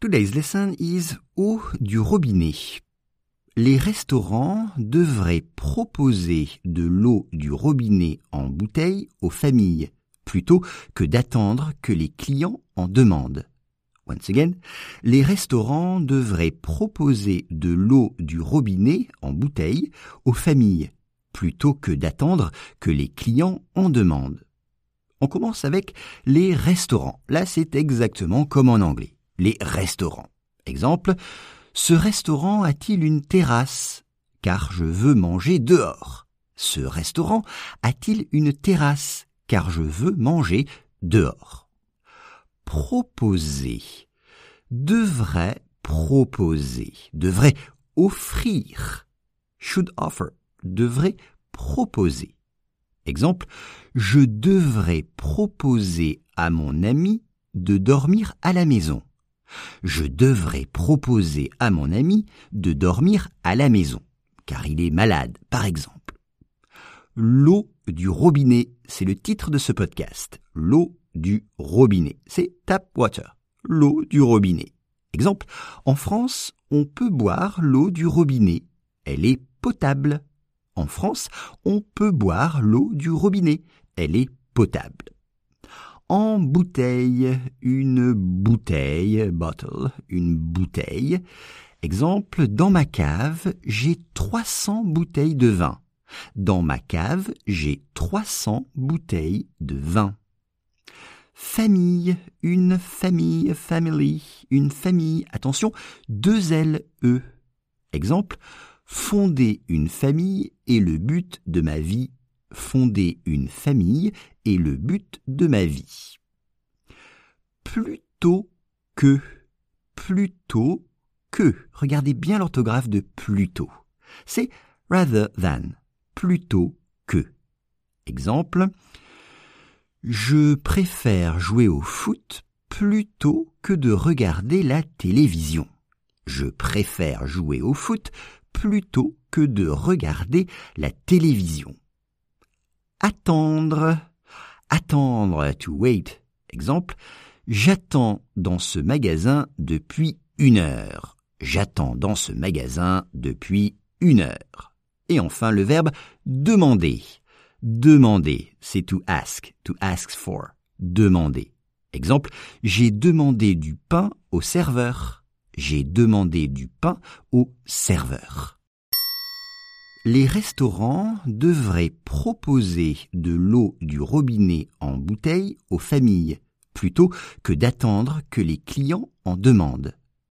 Today's lesson is eau du robinet. Les restaurants devraient proposer de l'eau du robinet en bouteille aux familles plutôt que d'attendre que les clients en demandent. Once again, les restaurants devraient proposer de l'eau du robinet en bouteille aux familles plutôt que d'attendre que les clients en demandent. On commence avec les restaurants. Là, c'est exactement comme en anglais. Les restaurants. Exemple, ce restaurant a-t-il une terrasse? Car je veux manger dehors. Ce restaurant a-t-il une terrasse? Car je veux manger dehors. Proposer. Devrait proposer. Devrait offrir. Should offer. Devrait proposer. Exemple, je devrais proposer à mon ami de dormir à la maison. Je devrais proposer à mon ami de dormir à la maison, car il est malade, par exemple. L'eau du robinet, c'est le titre de ce podcast. L'eau du robinet, c'est tap water. L'eau du robinet. Exemple, en France, on peut boire l'eau du robinet. Elle est potable. En France, on peut boire l'eau du robinet. Elle est potable en bouteille, une bouteille, bottle, une bouteille. Exemple, dans ma cave, j'ai 300 bouteilles de vin. Dans ma cave, j'ai 300 bouteilles de vin. Famille, une famille, family, une famille. Attention, deux L, E. Exemple, fonder une famille est le but de ma vie fonder une famille est le but de ma vie. Plutôt que, plutôt que. Regardez bien l'orthographe de plutôt. C'est rather than, plutôt que. Exemple, je préfère jouer au foot plutôt que de regarder la télévision. Je préfère jouer au foot plutôt que de regarder la télévision. Attendre. Attendre, to wait. Exemple, j'attends dans ce magasin depuis une heure. J'attends dans ce magasin depuis une heure. Et enfin, le verbe demander. Demander, c'est to ask, to ask for. Demander. Exemple, j'ai demandé du pain au serveur. J'ai demandé du pain au serveur. Les restaurants devraient proposer de l'eau du robinet en bouteille aux familles, plutôt que d'attendre que les clients en demandent.